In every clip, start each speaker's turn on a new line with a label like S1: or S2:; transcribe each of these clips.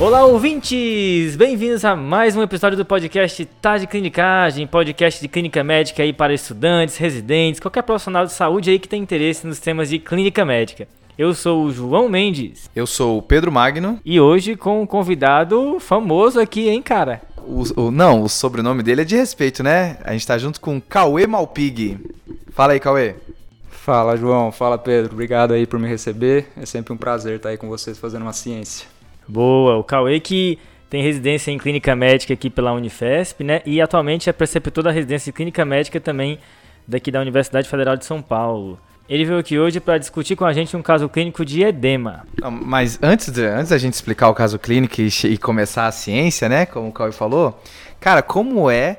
S1: Olá, ouvintes! Bem-vindos a mais um episódio do podcast Tá de Clinicagem, podcast de clínica médica aí para estudantes, residentes, qualquer profissional de saúde aí que tem interesse nos temas de clínica médica. Eu sou o João Mendes.
S2: Eu sou o Pedro Magno.
S1: E hoje com um convidado famoso aqui, hein, cara?
S2: O, o, não, o sobrenome dele é de respeito, né? A gente tá junto com Cauê Malpig. Fala aí, Cauê.
S3: Fala, João. Fala, Pedro. Obrigado aí por me receber. É sempre um prazer estar aí com vocês fazendo uma ciência.
S1: Boa, o Cauê que tem residência em clínica médica aqui pela Unifesp, né? E atualmente é preceptor da residência de clínica médica também daqui da Universidade Federal de São Paulo. Ele veio aqui hoje para discutir com a gente um caso clínico de edema.
S2: Mas antes, de, antes da gente explicar o caso clínico e, e começar a ciência, né? Como o Cauê falou, cara, como é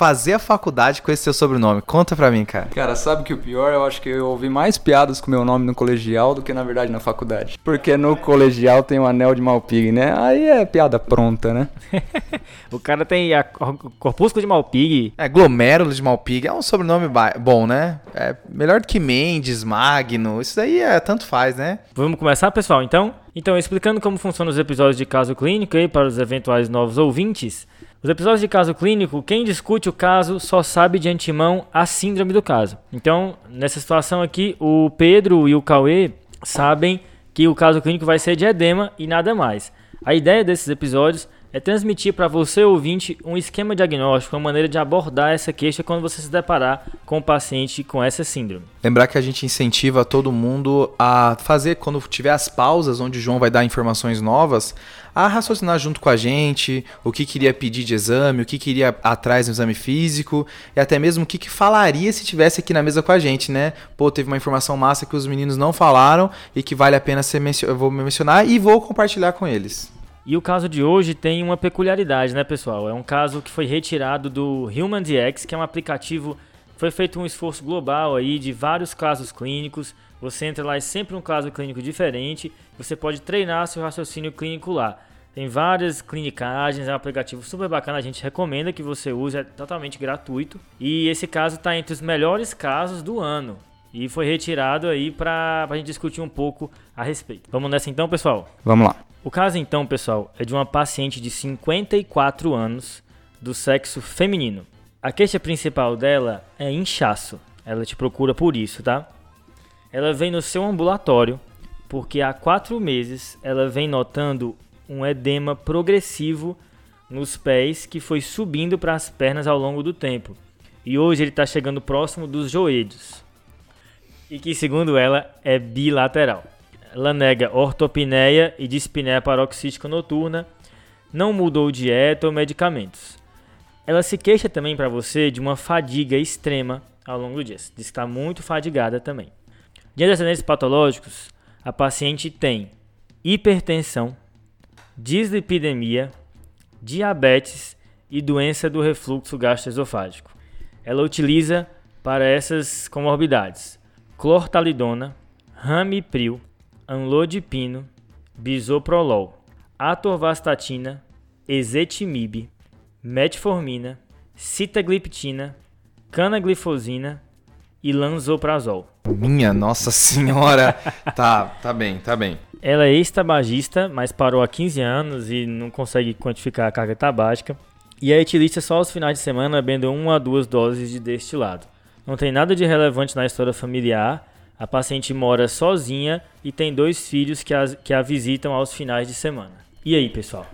S2: fazer a faculdade com esse seu sobrenome? Conta pra mim, cara.
S3: Cara, sabe que o pior? Eu acho que eu ouvi mais piadas com meu nome no colegial do que na verdade na faculdade. Porque no colegial tem o anel de Malpig, né? Aí é piada pronta, né?
S1: o cara tem a corpúsculo de Malpig.
S2: É, glomérulo de Malpig. É um sobrenome bom, né? É melhor do que Mendes, Magno. Isso daí é tanto faz, né?
S1: Vamos começar, pessoal, então? Então, explicando como funcionam os episódios de caso clínico aí para os eventuais novos ouvintes. Os episódios de caso clínico, quem discute o caso só sabe de antemão a síndrome do caso. Então, nessa situação aqui, o Pedro e o Cauê sabem que o caso clínico vai ser de edema e nada mais. A ideia desses episódios é transmitir para você, ouvinte, um esquema diagnóstico, uma maneira de abordar essa queixa quando você se deparar com o paciente com essa síndrome.
S2: Lembrar que a gente incentiva todo mundo a fazer, quando tiver as pausas, onde o João vai dar informações novas, a raciocinar junto com a gente o que queria pedir de exame, o que queria atrás no exame físico e até mesmo o que, que falaria se tivesse aqui na mesa com a gente, né? Pô, teve uma informação massa que os meninos não falaram e que vale a pena ser vou mencionar e vou compartilhar com eles.
S1: E o caso de hoje tem uma peculiaridade, né, pessoal? É um caso que foi retirado do HumanDx, que é um aplicativo. Foi feito um esforço global aí de vários casos clínicos. Você entra lá e é sempre um caso clínico diferente. Você pode treinar seu raciocínio clínico lá. Tem várias clinicagens, é um aplicativo super bacana, a gente recomenda que você use, é totalmente gratuito. E esse caso está entre os melhores casos do ano. E foi retirado aí para a gente discutir um pouco a respeito. Vamos nessa então, pessoal?
S3: Vamos lá.
S1: O caso então, pessoal, é de uma paciente de 54 anos do sexo feminino. A queixa principal dela é inchaço. Ela te procura por isso, tá? Ela vem no seu ambulatório porque há quatro meses ela vem notando um edema progressivo nos pés que foi subindo para as pernas ao longo do tempo. E hoje ele está chegando próximo dos joelhos. E que, segundo ela, é bilateral. Ela nega ortopneia e dispneia paroxística noturna, não mudou dieta ou medicamentos. Ela se queixa também para você de uma fadiga extrema ao longo do dia. Diz que está muito fadigada também. Diante dos antecedentes patológicos, a paciente tem hipertensão, dislipidemia, diabetes e doença do refluxo gastroesofágico. Ela utiliza para essas comorbidades clortalidona, ramipril, anlodipino, bisoprolol, atorvastatina, ezetimibe, metformina, sitagliptina, canaglifosina e lanzoprazol.
S2: Minha nossa senhora! tá, tá bem, tá bem.
S1: Ela é ex-tabagista, mas parou há 15 anos e não consegue quantificar a carga tabágica. E é etilista só aos finais de semana, bebendo uma a duas doses de destilado. Não tem nada de relevante na história familiar a paciente mora sozinha e tem dois filhos que a, que a visitam aos finais de semana. E aí, pessoal?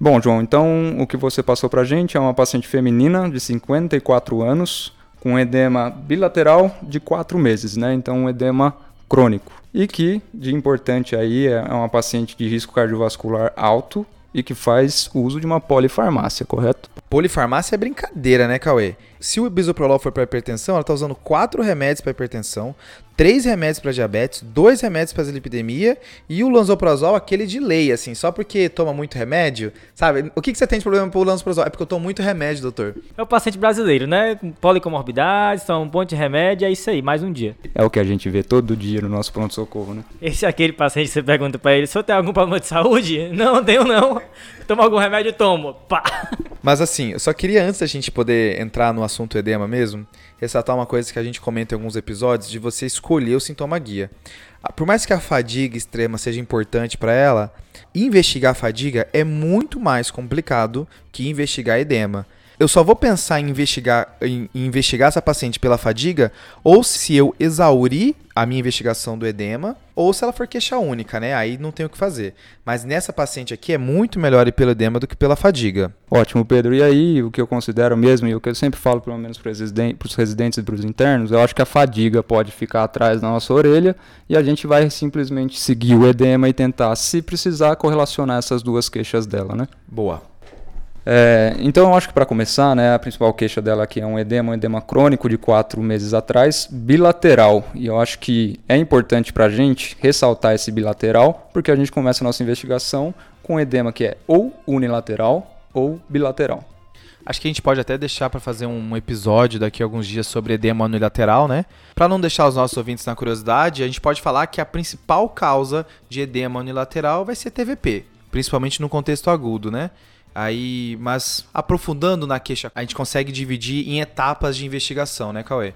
S3: Bom, João, então o que você passou para a gente é uma paciente feminina de 54 anos com edema bilateral de 4 meses, né? Então um edema crônico. E que, de importante aí, é uma paciente de risco cardiovascular alto e que faz uso de uma polifarmácia, correto?
S2: Polifarmácia é brincadeira, né, Cauê? Se o bisoprolol for para hipertensão, ela está usando quatro remédios para hipertensão, três remédios para diabetes, dois remédios para lipidemia e o lanzoprazol, aquele de lei, assim, só porque toma muito remédio, sabe? O que, que você tem de problema com o lanzoprazol? É porque eu tomo muito remédio, doutor.
S1: É o paciente brasileiro, né? Policomorbidades, toma um monte de remédio, é isso aí, mais um dia.
S3: É o que a gente vê todo dia no nosso pronto-socorro, né?
S1: Esse é aquele paciente que você pergunta para ele, se eu tenho algum problema de saúde? Não, tenho não. Toma algum remédio? Tomo. Pá.
S2: Mas assim, eu só queria, antes da gente poder entrar no assunto, assunto edema mesmo, ressaltar uma coisa que a gente comenta em alguns episódios de você escolher o sintoma guia. Ah, por mais que a fadiga extrema seja importante para ela, investigar a fadiga é muito mais complicado que investigar edema eu só vou pensar em investigar, em, em investigar essa paciente pela fadiga ou se eu exaurir a minha investigação do edema ou se ela for queixa única, né? Aí não tem o que fazer. Mas nessa paciente aqui é muito melhor ir pelo edema do que pela fadiga.
S3: Ótimo, Pedro. E aí, o que eu considero mesmo, e o que eu sempre falo, pelo menos para os residentes e para os internos, eu acho que a fadiga pode ficar atrás da nossa orelha e a gente vai simplesmente seguir o edema e tentar, se precisar, correlacionar essas duas queixas dela, né?
S2: Boa.
S3: É, então eu acho que para começar, né, a principal queixa dela aqui é um edema, um edema crônico de quatro meses atrás, bilateral. E eu acho que é importante para a gente ressaltar esse bilateral, porque a gente começa a nossa investigação com edema que é ou unilateral ou bilateral.
S2: Acho que a gente pode até deixar para fazer um episódio daqui a alguns dias sobre edema unilateral, né? Para não deixar os nossos ouvintes na curiosidade, a gente pode falar que a principal causa de edema unilateral vai ser TVP, principalmente no contexto agudo, né? Aí, mas aprofundando na queixa, a gente consegue dividir em etapas de investigação, né, Cauê?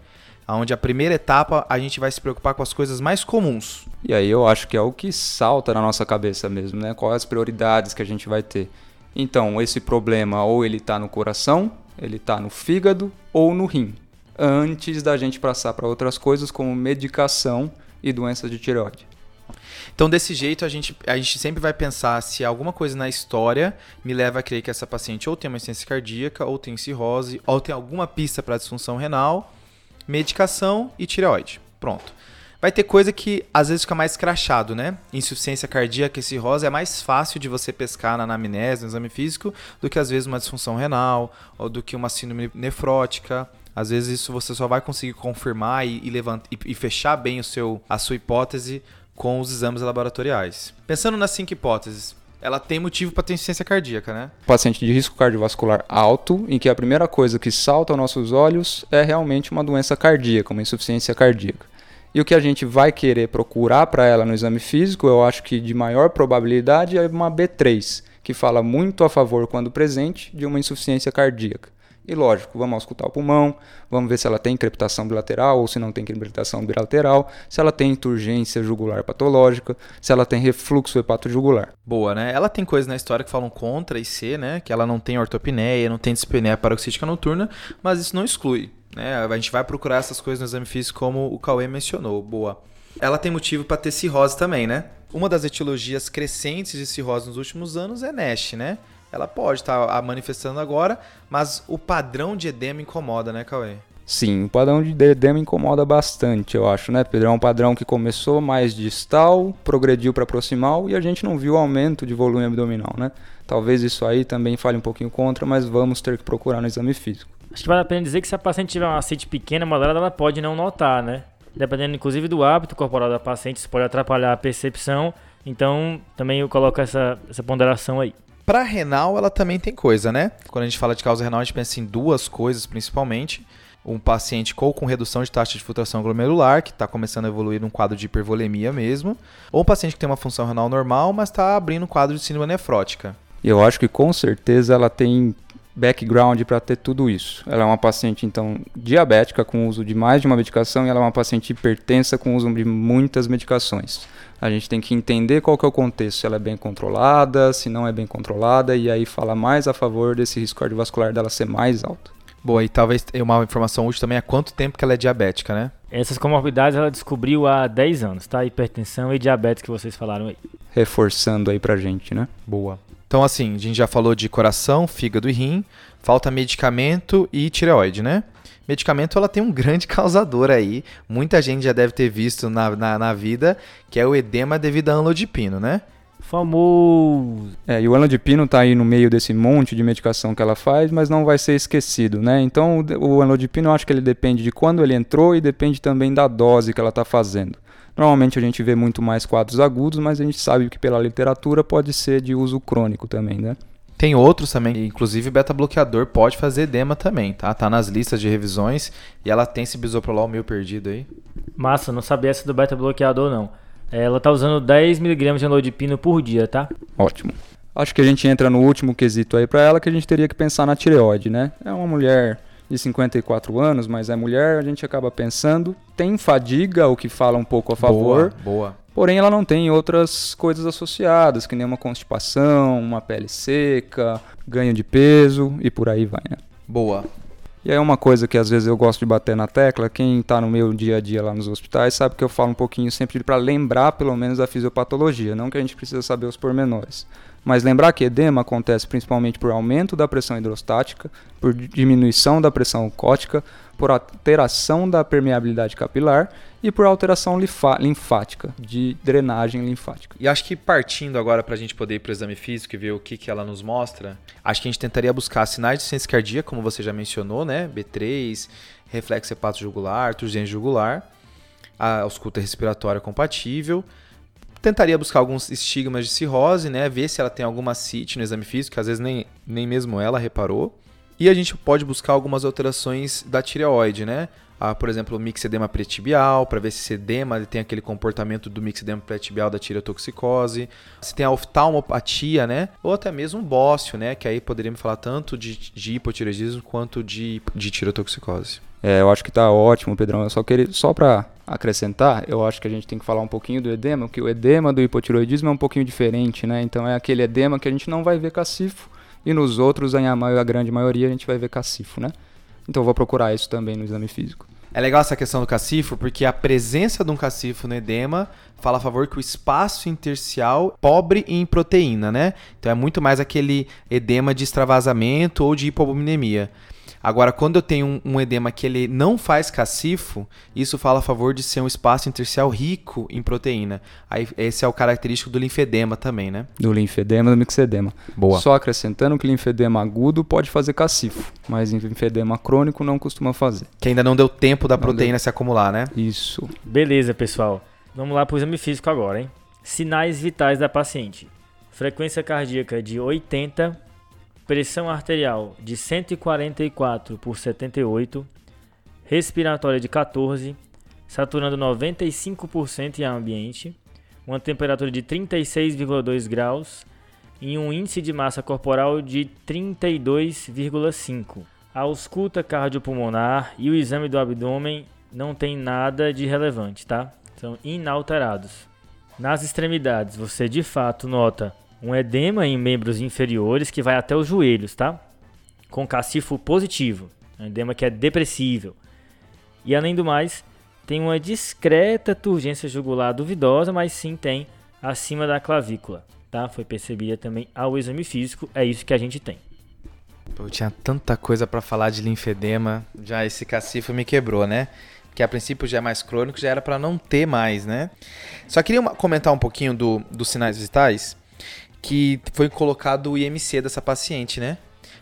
S2: Onde a primeira etapa a gente vai se preocupar com as coisas mais comuns.
S3: E aí eu acho que é o que salta na nossa cabeça mesmo, né? Quais as prioridades que a gente vai ter. Então, esse problema ou ele está no coração, ele está no fígado ou no rim. Antes da gente passar para outras coisas como medicação e doenças de tireoide.
S2: Então, desse jeito, a gente, a gente sempre vai pensar se alguma coisa na história me leva a crer que essa paciente ou tem uma insuficiência cardíaca, ou tem cirrose, ou tem alguma pista para disfunção renal, medicação e tireoide. Pronto. Vai ter coisa que às vezes fica mais crachado, né? Insuficiência cardíaca e cirrose é mais fácil de você pescar na anamnese, no exame físico, do que às vezes uma disfunção renal, ou do que uma síndrome nefrótica. Às vezes isso você só vai conseguir confirmar e, e, e, e fechar bem o seu, a sua hipótese com os exames laboratoriais. Pensando nas cinco hipóteses, ela tem motivo para ter insuficiência cardíaca, né?
S3: Paciente de risco cardiovascular alto, em que a primeira coisa que salta aos nossos olhos é realmente uma doença cardíaca, uma insuficiência cardíaca. E o que a gente vai querer procurar para ela no exame físico, eu acho que de maior probabilidade é uma B3, que fala muito a favor, quando presente, de uma insuficiência cardíaca. E lógico, vamos auscultar o pulmão, vamos ver se ela tem crepitação bilateral ou se não tem crepitação bilateral, se ela tem turgência jugular patológica, se ela tem refluxo hepatojugular.
S2: Boa, né? Ela tem coisas na história que falam contra IC, né? Que ela não tem ortopneia, não tem dispneia paroxística noturna, mas isso não exclui, né? A gente vai procurar essas coisas no exame físico como o Cauê mencionou. Boa. Ela tem motivo para ter cirrose também, né? Uma das etiologias crescentes de cirrose nos últimos anos é NASH, né? Ela pode estar tá manifestando agora, mas o padrão de edema incomoda, né, Cauê?
S3: Sim, o padrão de edema incomoda bastante, eu acho, né, Pedro? É um padrão que começou mais distal, progrediu para proximal e a gente não viu aumento de volume abdominal, né? Talvez isso aí também fale um pouquinho contra, mas vamos ter que procurar no exame físico.
S1: Acho que vale a pena dizer que se a paciente tiver uma CIT pequena, moderada, ela pode não notar, né? Dependendo inclusive do hábito corporal da paciente, isso pode atrapalhar a percepção. Então, também eu coloco essa, essa ponderação aí.
S2: Para renal, ela também tem coisa, né? Quando a gente fala de causa renal, a gente pensa em duas coisas principalmente. Um paciente com, com redução de taxa de filtração glomerular, que está começando a evoluir num quadro de hipervolemia mesmo. Ou um paciente que tem uma função renal normal, mas está abrindo um quadro de síndrome nefrótica.
S3: Eu acho que com certeza ela tem background para ter tudo isso. Ela é uma paciente, então, diabética com uso de mais de uma medicação e ela é uma paciente hipertensa com uso de muitas medicações. A gente tem que entender qual que é o contexto, se ela é bem controlada, se não é bem controlada, e aí fala mais a favor desse risco cardiovascular dela ser mais alto.
S2: Boa, e talvez uma informação útil também é quanto tempo que ela é diabética, né?
S1: Essas comorbidades ela descobriu há 10 anos, tá? Hipertensão e diabetes que vocês falaram aí.
S3: Reforçando aí pra gente, né?
S2: Boa. Então, assim, a gente já falou de coração, fígado e rim, falta medicamento e tireoide, né? Medicamento ela tem um grande causador aí. Muita gente já deve ter visto na, na, na vida, que é o edema devido a anlodipino, né?
S1: Famoso.
S3: É, e o anlodipino está aí no meio desse monte de medicação que ela faz, mas não vai ser esquecido, né? Então o anlodipino eu acho que ele depende de quando ele entrou e depende também da dose que ela está fazendo. Normalmente a gente vê muito mais quadros agudos, mas a gente sabe que pela literatura pode ser de uso crônico também, né?
S2: Tem outros também, inclusive beta-bloqueador pode fazer edema também, tá? Tá nas listas de revisões e ela tem esse bisoprolol meio perdido aí.
S1: Massa, não sabia essa do beta-bloqueador não. Ela tá usando 10mg de anlodipino por dia, tá?
S3: Ótimo. Acho que a gente entra no último quesito aí para ela que a gente teria que pensar na tireoide, né? É uma mulher de 54 anos, mas é mulher, a gente acaba pensando, tem fadiga, o que fala um pouco a favor.
S2: Boa, boa.
S3: Porém, ela não tem outras coisas associadas, que nem uma constipação, uma pele seca, ganho de peso e por aí vai, né?
S2: Boa.
S3: E aí uma coisa que às vezes eu gosto de bater na tecla, quem está no meu dia a dia lá nos hospitais sabe que eu falo um pouquinho sempre para lembrar pelo menos da fisiopatologia, não que a gente precisa saber os pormenores. Mas lembrar que edema acontece principalmente por aumento da pressão hidrostática, por diminuição da pressão oncótica, por alteração da permeabilidade capilar e por alteração linfática, de drenagem linfática.
S2: E acho que partindo agora para a gente poder ir para o exame físico e ver o que, que ela nos mostra, acho que a gente tentaria buscar sinais de ciência cardíaca, como você já mencionou, né? B3, reflexo hepato-jugular, turgência jugular, ausculta respiratória compatível, tentaria buscar alguns estigmas de cirrose, né? Ver se ela tem alguma CIT no exame físico, que às vezes nem, nem mesmo ela reparou. E a gente pode buscar algumas alterações da tireoide, né? Ah, por exemplo, o mixedema pretibial, para ver se esse edema tem aquele comportamento do mixedema pretibial da tireotoxicose. Se tem a oftalmopatia, né? Ou até mesmo bócio, né? Que aí poderíamos falar tanto de, de hipotireoidismo quanto de, de tireotoxicose.
S3: É, eu acho que tá ótimo, Pedrão. Eu só queria, só para acrescentar, eu acho que a gente tem que falar um pouquinho do edema, que o edema do hipotiroidismo é um pouquinho diferente, né? Então é aquele edema que a gente não vai ver cacifo e nos outros, em a grande maioria, a gente vai ver cacifo, né? Então eu vou procurar isso também no exame físico.
S2: É legal essa questão do cacifo, porque a presença de um cacifo no edema fala a favor que o espaço intersticial pobre em proteína, né? Então é muito mais aquele edema de extravasamento ou de hipobuminemia. Agora, quando eu tenho um, um, edema que ele não faz cacifo, isso fala a favor de ser um espaço intersticial rico em proteína. Aí, esse é o característico do linfedema também, né?
S3: Do linfedema e do mixedema.
S2: Boa.
S3: Só acrescentando que linfedema agudo pode fazer cacifo, mas linfedema crônico não costuma fazer.
S2: Que ainda não deu tempo da não proteína deu. se acumular, né?
S3: Isso.
S1: Beleza, pessoal. Vamos lá para o exame físico agora, hein? Sinais vitais da paciente. Frequência cardíaca de 80 pressão arterial de 144 por 78, respiratória de 14, saturando 95% em ambiente, uma temperatura de 36,2 graus e um índice de massa corporal de 32,5. A ausculta cardiopulmonar e o exame do abdômen não tem nada de relevante, tá? São inalterados. Nas extremidades, você de fato nota um edema em membros inferiores que vai até os joelhos, tá? Com cacifo positivo, um edema que é depressível. E além do mais, tem uma discreta turgência jugular duvidosa, mas sim tem acima da clavícula, tá? Foi percebida também ao exame físico, é isso que a gente tem.
S2: Eu tinha tanta coisa para falar de linfedema, já esse cacifo me quebrou, né? Que a princípio já é mais crônico, já era para não ter mais, né? Só queria comentar um pouquinho do, dos sinais vitais que foi colocado o IMC dessa paciente, né?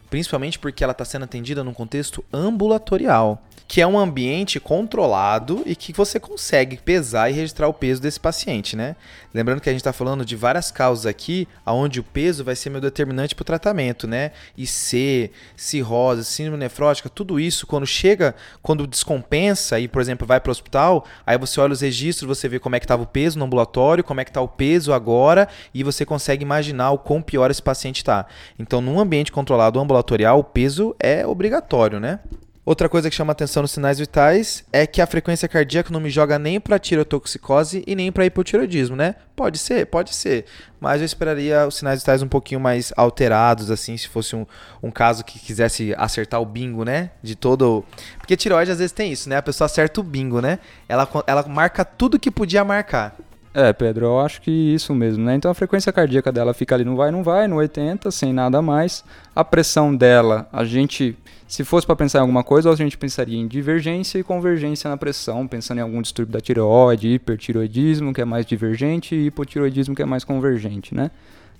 S2: Principalmente porque ela está sendo atendida num contexto ambulatorial que é um ambiente controlado e que você consegue pesar e registrar o peso desse paciente, né? Lembrando que a gente está falando de várias causas aqui, onde o peso vai ser meu determinante para o tratamento, né? IC, cirrose, síndrome nefrótica, tudo isso, quando chega, quando descompensa e, por exemplo, vai para o hospital, aí você olha os registros, você vê como é que estava o peso no ambulatório, como é que está o peso agora e você consegue imaginar o quão pior esse paciente está. Então, num ambiente controlado ambulatorial, o peso é obrigatório, né? Outra coisa que chama atenção nos sinais vitais é que a frequência cardíaca não me joga nem para tirotoxicose e nem para hipotiroidismo, né? Pode ser, pode ser. Mas eu esperaria os sinais vitais um pouquinho mais alterados, assim, se fosse um, um caso que quisesse acertar o bingo, né? De todo. Porque tiroide às vezes tem isso, né? A pessoa acerta o bingo, né? Ela, ela marca tudo que podia marcar.
S3: É, Pedro, eu acho que isso mesmo, né? Então a frequência cardíaca dela fica ali, não vai, não vai, no 80, sem nada mais. A pressão dela, a gente, se fosse para pensar em alguma coisa, a gente pensaria em divergência e convergência na pressão, pensando em algum distúrbio da tireoide, hipertiroidismo, que é mais divergente, e hipotiroidismo, que é mais convergente, né?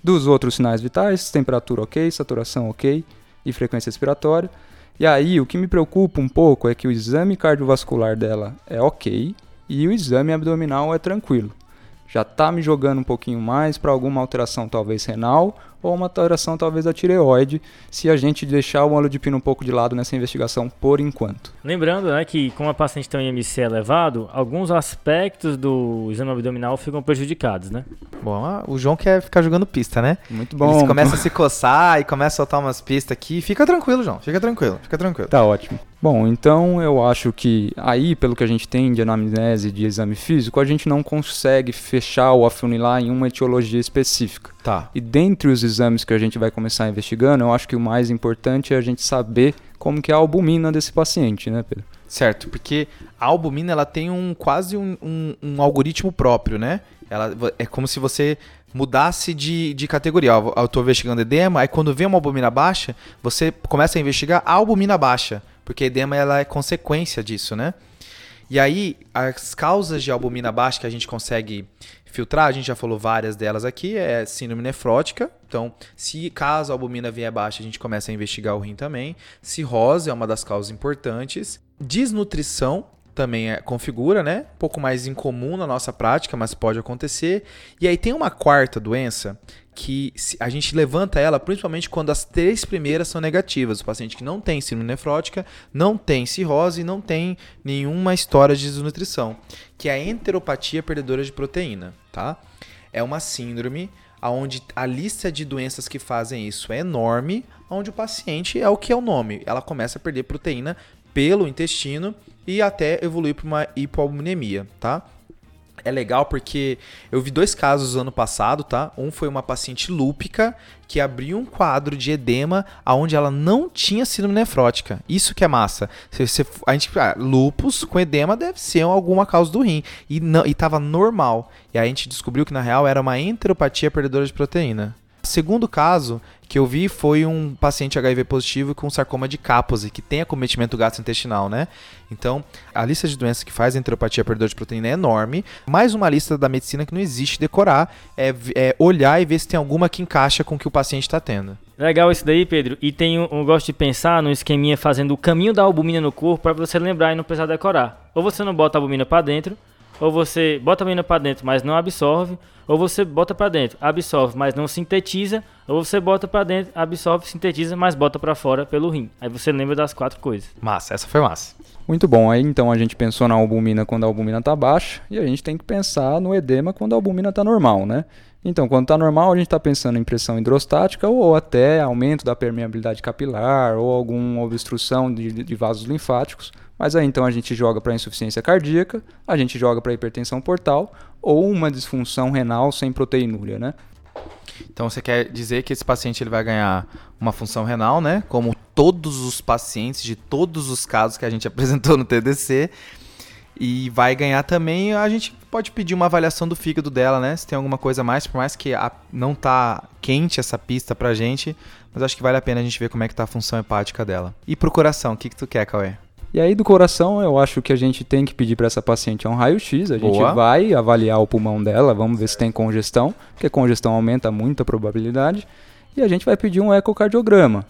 S3: Dos outros sinais vitais, temperatura ok, saturação ok e frequência respiratória. E aí, o que me preocupa um pouco é que o exame cardiovascular dela é ok e o exame abdominal é tranquilo já está me jogando um pouquinho mais para alguma alteração talvez renal ou uma alteração talvez da tireoide, se a gente deixar o óleo de pino um pouco de lado nessa investigação por enquanto.
S1: Lembrando né, que, como a paciente tem um IMC elevado, alguns aspectos do exame abdominal ficam prejudicados, né?
S2: Bom, o João quer ficar jogando pista, né?
S3: Muito bom.
S2: Ele começa a se coçar e começa a soltar umas pistas aqui. Fica tranquilo, João. Fica tranquilo, fica tranquilo.
S3: Tá ótimo. Bom, então eu acho que aí, pelo que a gente tem de anamnese de exame físico, a gente não consegue fechar ou afunilar em uma etiologia específica.
S2: Tá.
S3: E dentre os exames que a gente vai começar investigando, eu acho que o mais importante é a gente saber como que é a albumina desse paciente, né, Pedro?
S2: Certo, porque a albumina ela tem um quase um, um, um algoritmo próprio, né? Ela, é como se você mudasse de, de categoria. eu estou investigando edema, aí quando vem uma albumina baixa, você começa a investigar a albumina baixa, porque edema ela é consequência disso, né? E aí, as causas de albumina baixa que a gente consegue filtrar, a gente já falou várias delas aqui, é síndrome nefrótica. Então, se caso a albumina vier baixa, a gente começa a investigar o rim também. Cirrose é uma das causas importantes. Desnutrição também é, configura, né? Um pouco mais incomum na nossa prática, mas pode acontecer. E aí tem uma quarta doença que a gente levanta ela principalmente quando as três primeiras são negativas. O paciente que não tem síndrome nefrótica, não tem cirrose e não tem nenhuma história de desnutrição, que é a enteropatia perdedora de proteína, tá? É uma síndrome onde a lista de doenças que fazem isso é enorme, onde o paciente é o que é o nome, ela começa a perder proteína pelo intestino e até evoluir para uma hipoalbuminemia, tá? é legal porque eu vi dois casos ano passado, tá? Um foi uma paciente lúpica que abriu um quadro de edema aonde ela não tinha síndrome nefrótica. Isso que é massa. Se, se, a gente, ah, lupus com edema deve ser alguma causa do rim e não e tava normal. E aí a gente descobriu que na real era uma enteropatia perdedora de proteína. Segundo caso que eu vi foi um paciente HIV positivo com sarcoma de Kaposi, que tem acometimento gastrointestinal, né? Então, a lista de doenças que faz enteropatia perdedora de proteína é enorme. Mais uma lista da medicina que não existe decorar é, é olhar e ver se tem alguma que encaixa com o que o paciente está tendo.
S1: Legal isso daí, Pedro. E um, eu gosto de pensar no esqueminha fazendo o caminho da albumina no corpo para você lembrar e não precisar decorar. Ou você não bota a albumina para dentro, ou você bota a menina para dentro, mas não absorve, ou você bota para dentro, absorve, mas não sintetiza, ou você bota para dentro, absorve, sintetiza, mas bota para fora pelo rim. Aí você lembra das quatro coisas.
S2: Massa, essa foi massa.
S3: Muito bom. Aí então a gente pensou na albumina quando a albumina está baixa e a gente tem que pensar no edema quando a albumina está normal, né? Então, quando está normal, a gente está pensando em pressão hidrostática ou até aumento da permeabilidade capilar ou alguma obstrução de, de vasos linfáticos. Mas aí então a gente joga para insuficiência cardíaca, a gente joga para hipertensão portal ou uma disfunção renal sem proteinúria, né?
S2: Então você quer dizer que esse paciente ele vai ganhar uma função renal, né? Como todos os pacientes de todos os casos que a gente apresentou no TDC. E vai ganhar também, a gente pode pedir uma avaliação do fígado dela, né? Se tem alguma coisa a mais, por mais que a, não tá quente essa pista pra gente, mas acho que vale a pena a gente ver como é que tá a função hepática dela. E pro coração, o que que tu quer, Cauê?
S3: E aí do coração, eu acho que a gente tem que pedir para essa paciente um raio-x. A gente vai avaliar o pulmão dela, vamos ver se tem congestão, porque congestão aumenta muito a probabilidade. E a gente vai pedir um ecocardiograma.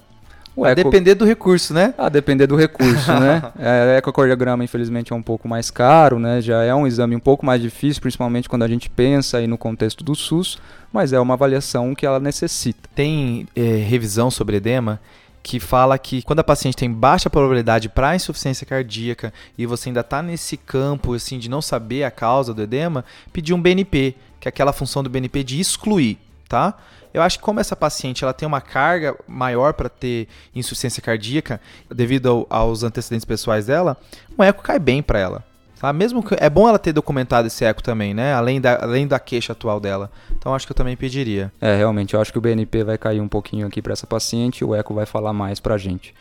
S2: O a eco... depender do recurso, né?
S3: A depender do recurso, né? É, ecocardiograma, infelizmente, é um pouco mais caro, né? Já é um exame um pouco mais difícil, principalmente quando a gente pensa aí no contexto do SUS, mas é uma avaliação que ela necessita.
S2: Tem é, revisão sobre edema que fala que quando a paciente tem baixa probabilidade para insuficiência cardíaca e você ainda está nesse campo assim de não saber a causa do edema, pedir um BNP, que é aquela função do BNP de excluir, tá? Eu acho que como essa paciente ela tem uma carga maior para ter insuficiência cardíaca devido ao, aos antecedentes pessoais dela, um eco cai bem para ela. Tá? Mesmo que, é bom ela ter documentado esse eco também, né? Além da, além da queixa atual dela. Então acho que eu também pediria.
S3: É, realmente, eu acho que o BNP vai cair um pouquinho aqui para essa paciente e o eco vai falar mais pra gente.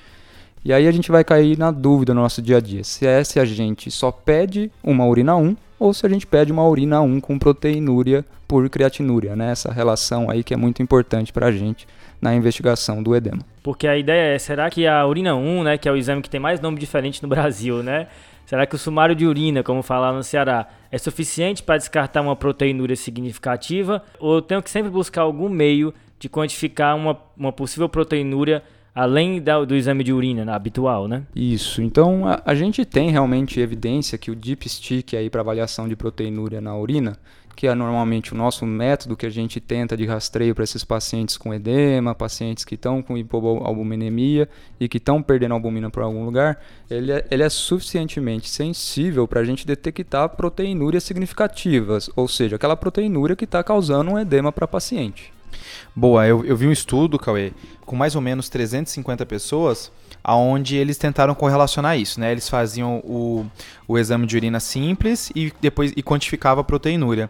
S3: E aí a gente vai cair na dúvida no nosso dia a dia, se é se a gente só pede uma urina 1 ou se a gente pede uma urina 1 com proteinúria por creatinúria, né? Essa relação aí que é muito importante pra gente na investigação do edema.
S1: Porque a ideia é, será que a urina 1, né, que é o exame que tem mais nome diferente no Brasil, né? Será que o sumário de urina, como falar no Ceará, é suficiente para descartar uma proteinúria significativa? Ou eu tenho que sempre buscar algum meio de quantificar uma, uma possível proteinúria além da, do exame de urina né, habitual, né?
S3: Isso. Então a, a, gente tem realmente evidência que o dipstick aí para avaliação de proteinúria na urina, que é normalmente o nosso método que a gente tenta de rastreio para esses pacientes com edema, pacientes que estão com hipoalbuminemia e que estão perdendo albumina por algum lugar, ele é, ele é suficientemente sensível para a gente detectar proteinúrias significativas, ou seja, aquela proteinúria que está causando um edema para paciente.
S2: Boa, eu, eu vi um estudo, Cauê, com mais ou menos 350 pessoas, aonde eles tentaram correlacionar isso, né? Eles faziam o, o exame de urina simples e depois e quantificava a proteinúria.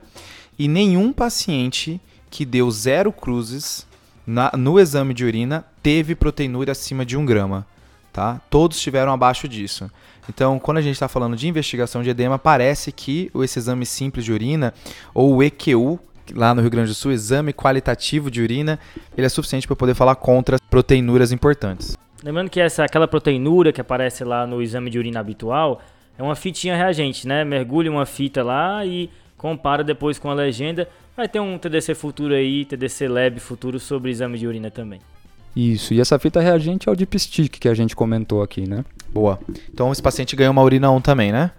S2: E nenhum paciente que deu zero cruzes na, no exame de urina teve proteinúria acima de 1 grama, tá? Todos tiveram abaixo disso. Então, quando a gente está falando de investigação de edema, parece que esse exame simples de urina, ou o EQU, lá no Rio Grande do Sul, exame qualitativo de urina, ele é suficiente para poder falar contra proteinúrias importantes.
S1: Lembrando que essa aquela proteinúria que aparece lá no exame de urina habitual é uma fitinha reagente, né? Mergulha uma fita lá e compara depois com a legenda. Vai ter um TDC futuro aí, TDC Lab futuro sobre exame de urina também.
S3: Isso, e essa fita reagente é o dipstick que a gente comentou aqui, né?
S2: Boa. Então esse paciente ganhou uma urina 1 também, né?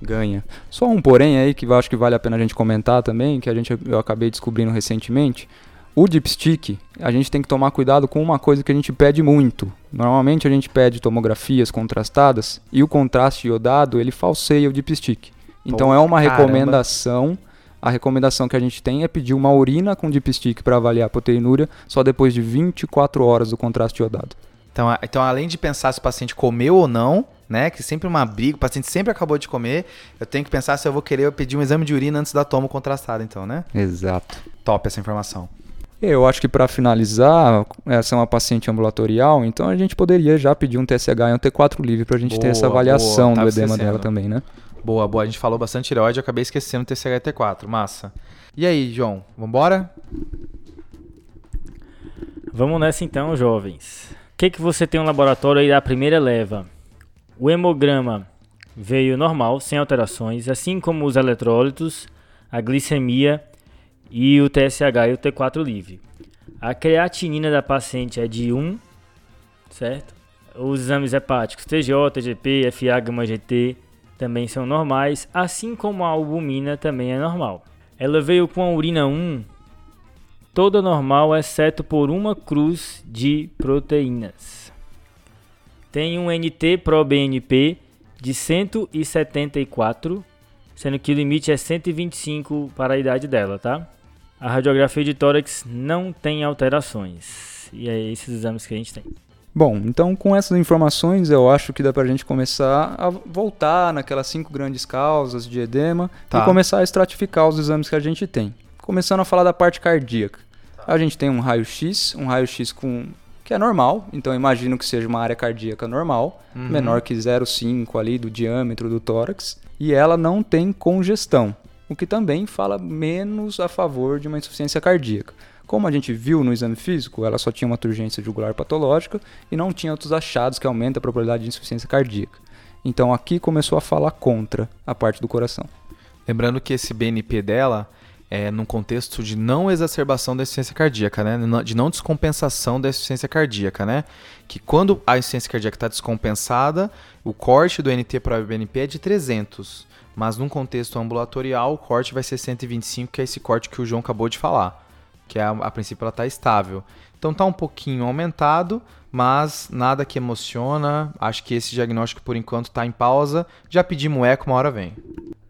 S3: Ganha. Só um porém aí que eu acho que vale a pena a gente comentar também, que a gente eu acabei descobrindo recentemente. O dipstick, a gente tem que tomar cuidado com uma coisa que a gente pede muito. Normalmente a gente pede tomografias contrastadas e o contraste iodado, ele falseia o dipstick. Então Pô, é uma caramba. recomendação. A recomendação que a gente tem é pedir uma urina com dipstick para avaliar a proteinúria só depois de 24 horas do contraste iodado.
S2: Então, então, além de pensar se o paciente comeu ou não, né? Que sempre uma briga, o paciente sempre acabou de comer. Eu tenho que pensar se eu vou querer pedir um exame de urina antes da toma contrastada, então, né?
S3: Exato.
S2: Top essa informação.
S3: Eu acho que para finalizar, essa é uma paciente ambulatorial, então a gente poderia já pedir um TSH e um T4 livre para a gente boa, ter essa avaliação boa, do edema esquecendo. dela também, né?
S2: Boa, boa. A gente falou bastante tireoide, eu acabei esquecendo o TSH e T4. Massa. E aí, João, vambora?
S1: Vamos nessa então, jovens. O que, que você tem um laboratório aí da primeira leva? O hemograma veio normal, sem alterações, assim como os eletrólitos, a glicemia e o TSH e o T4 livre. A creatinina da paciente é de 1, certo? Os exames hepáticos TJ, TGP, FA, gama GT também são normais, assim como a albumina também é normal. Ela veio com a urina 1 toda normal, exceto por uma cruz de proteínas tem um NT Pro BNP de 174, sendo que o limite é 125 para a idade dela, tá? A radiografia de tórax não tem alterações. E é esses exames que a gente tem.
S3: Bom, então com essas informações eu acho que dá pra gente começar a voltar naquelas cinco grandes causas de edema tá. e começar a estratificar os exames que a gente tem. Começando a falar da parte cardíaca. Tá. A gente tem um raio-x, um raio-x com que é normal, então imagino que seja uma área cardíaca normal, uhum. menor que 0,5 ali do diâmetro do tórax, e ela não tem congestão, o que também fala menos a favor de uma insuficiência cardíaca. Como a gente viu no exame físico, ela só tinha uma turgência jugular patológica e não tinha outros achados que aumentam a probabilidade de insuficiência cardíaca. Então aqui começou a falar contra a parte do coração.
S2: Lembrando que esse BNP dela é, num contexto de não exacerbação da insuficiência cardíaca, né? De não descompensação da insuficiência cardíaca, né? Que quando a insuficiência cardíaca está descompensada, o corte do NT para o BNP é de 300. Mas num contexto ambulatorial, o corte vai ser 125, que é esse corte que o João acabou de falar. Que é, a, a princípio ela está estável. Então está um pouquinho aumentado, mas nada que emociona. Acho que esse diagnóstico por enquanto está em pausa. Já pedimos eco, uma hora vem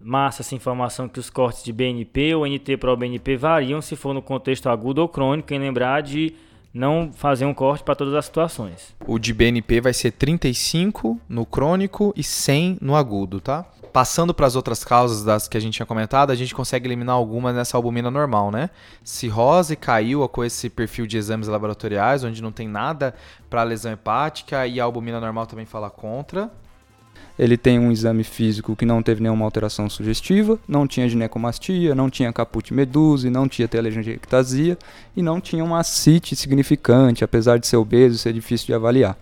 S1: massa essa informação que os cortes de BNP ou NT para o BNP variam se for no contexto agudo ou crônico, em lembrar de não fazer um corte para todas as situações.
S2: O de BNP vai ser 35 no crônico e 100 no agudo, tá? Passando para as outras causas das que a gente tinha comentado, a gente consegue eliminar algumas nessa albumina normal, né? Cirrose caiu com esse perfil de exames laboratoriais, onde não tem nada para lesão hepática e a albumina normal também fala contra.
S3: Ele tem um exame físico que não teve nenhuma alteração sugestiva, não tinha ginecomastia, não tinha caput meduse, não tinha telangiectasia e não tinha uma ascite significante, apesar de ser obeso e ser difícil de avaliar.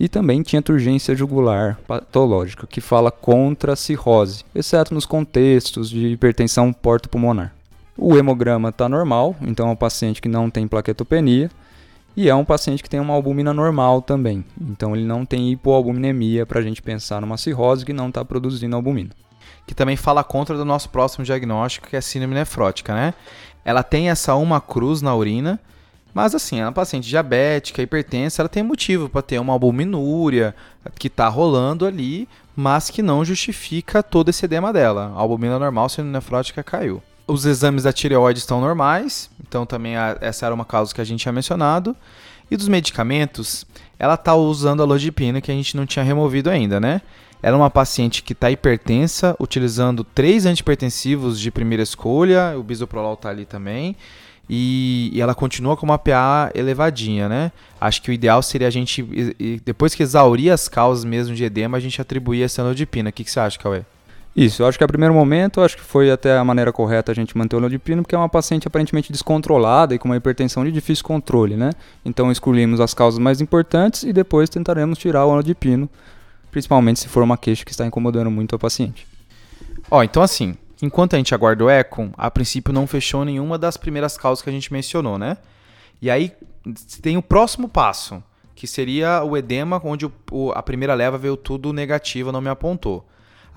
S3: E também tinha turgência jugular patológica, que fala contra a cirrose, exceto nos contextos de hipertensão porto-pulmonar. O hemograma está normal, então é um paciente que não tem plaquetopenia, e é um paciente que tem uma albumina normal também. Então ele não tem hipoalbuminemia para a gente pensar numa cirrose que não está produzindo albumina.
S2: que também fala contra do nosso próximo diagnóstico, que é síndrome nefrótica, né? Ela tem essa uma cruz na urina, mas assim, é uma paciente diabética, hipertensa, ela tem motivo para ter uma albuminúria que está rolando ali, mas que não justifica todo esse edema dela. A albumina normal, síndrome nefrótica caiu. Os exames da tireoide estão normais, então também a, essa era uma causa que a gente tinha mencionado. E dos medicamentos, ela está usando a lodipina que a gente não tinha removido ainda, né? Ela é uma paciente que está hipertensa, utilizando três antipertensivos de primeira escolha, o bisoprolol está ali também, e, e, ela continua com uma PA elevadinha, né? Acho que o ideal seria a gente, depois que exaurir as causas mesmo de edema, a gente atribuir essa nodipina. O que, que você acha, Cauê?
S3: Isso, eu acho que a primeiro momento, acho que foi até a maneira correta a gente manter o nodipino, porque é uma paciente aparentemente descontrolada e com uma hipertensão de difícil controle, né? Então escolhemos as causas mais importantes e depois tentaremos tirar o nodipino principalmente se for uma queixa que está incomodando muito a paciente.
S2: Ó, então assim, enquanto a gente aguarda o ECO, a princípio não fechou nenhuma das primeiras causas que a gente mencionou, né? E aí tem o próximo passo, que seria o edema, onde o, o, a primeira leva veio tudo negativo, não me apontou.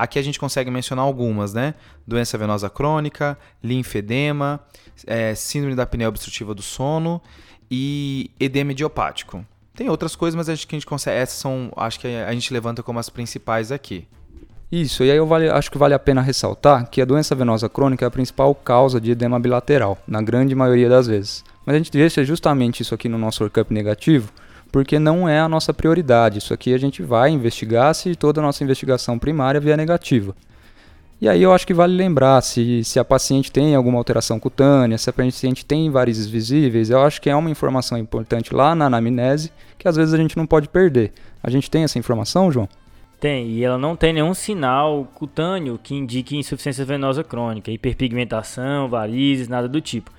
S2: Aqui a gente consegue mencionar algumas, né? Doença venosa crônica, linfedema, é, síndrome da apneia obstrutiva do sono e edema idiopático. Tem outras coisas, mas acho que a gente consegue. Essas são. Acho que a gente levanta como as principais aqui.
S3: Isso, e aí eu vale, acho que vale a pena ressaltar que a doença venosa crônica é a principal causa de edema bilateral, na grande maioria das vezes. Mas a gente deixa justamente isso aqui no nosso workup negativo, porque não é a nossa prioridade. Isso aqui a gente vai investigar se toda a nossa investigação primária vier negativa. E aí eu acho que vale lembrar se, se a paciente tem alguma alteração cutânea, se a paciente tem varizes visíveis, eu acho que é uma informação importante lá na anamnese que às vezes a gente não pode perder. A gente tem essa informação, João?
S1: Tem, e ela não tem nenhum sinal cutâneo que indique insuficiência venosa crônica, hiperpigmentação, varizes, nada do tipo.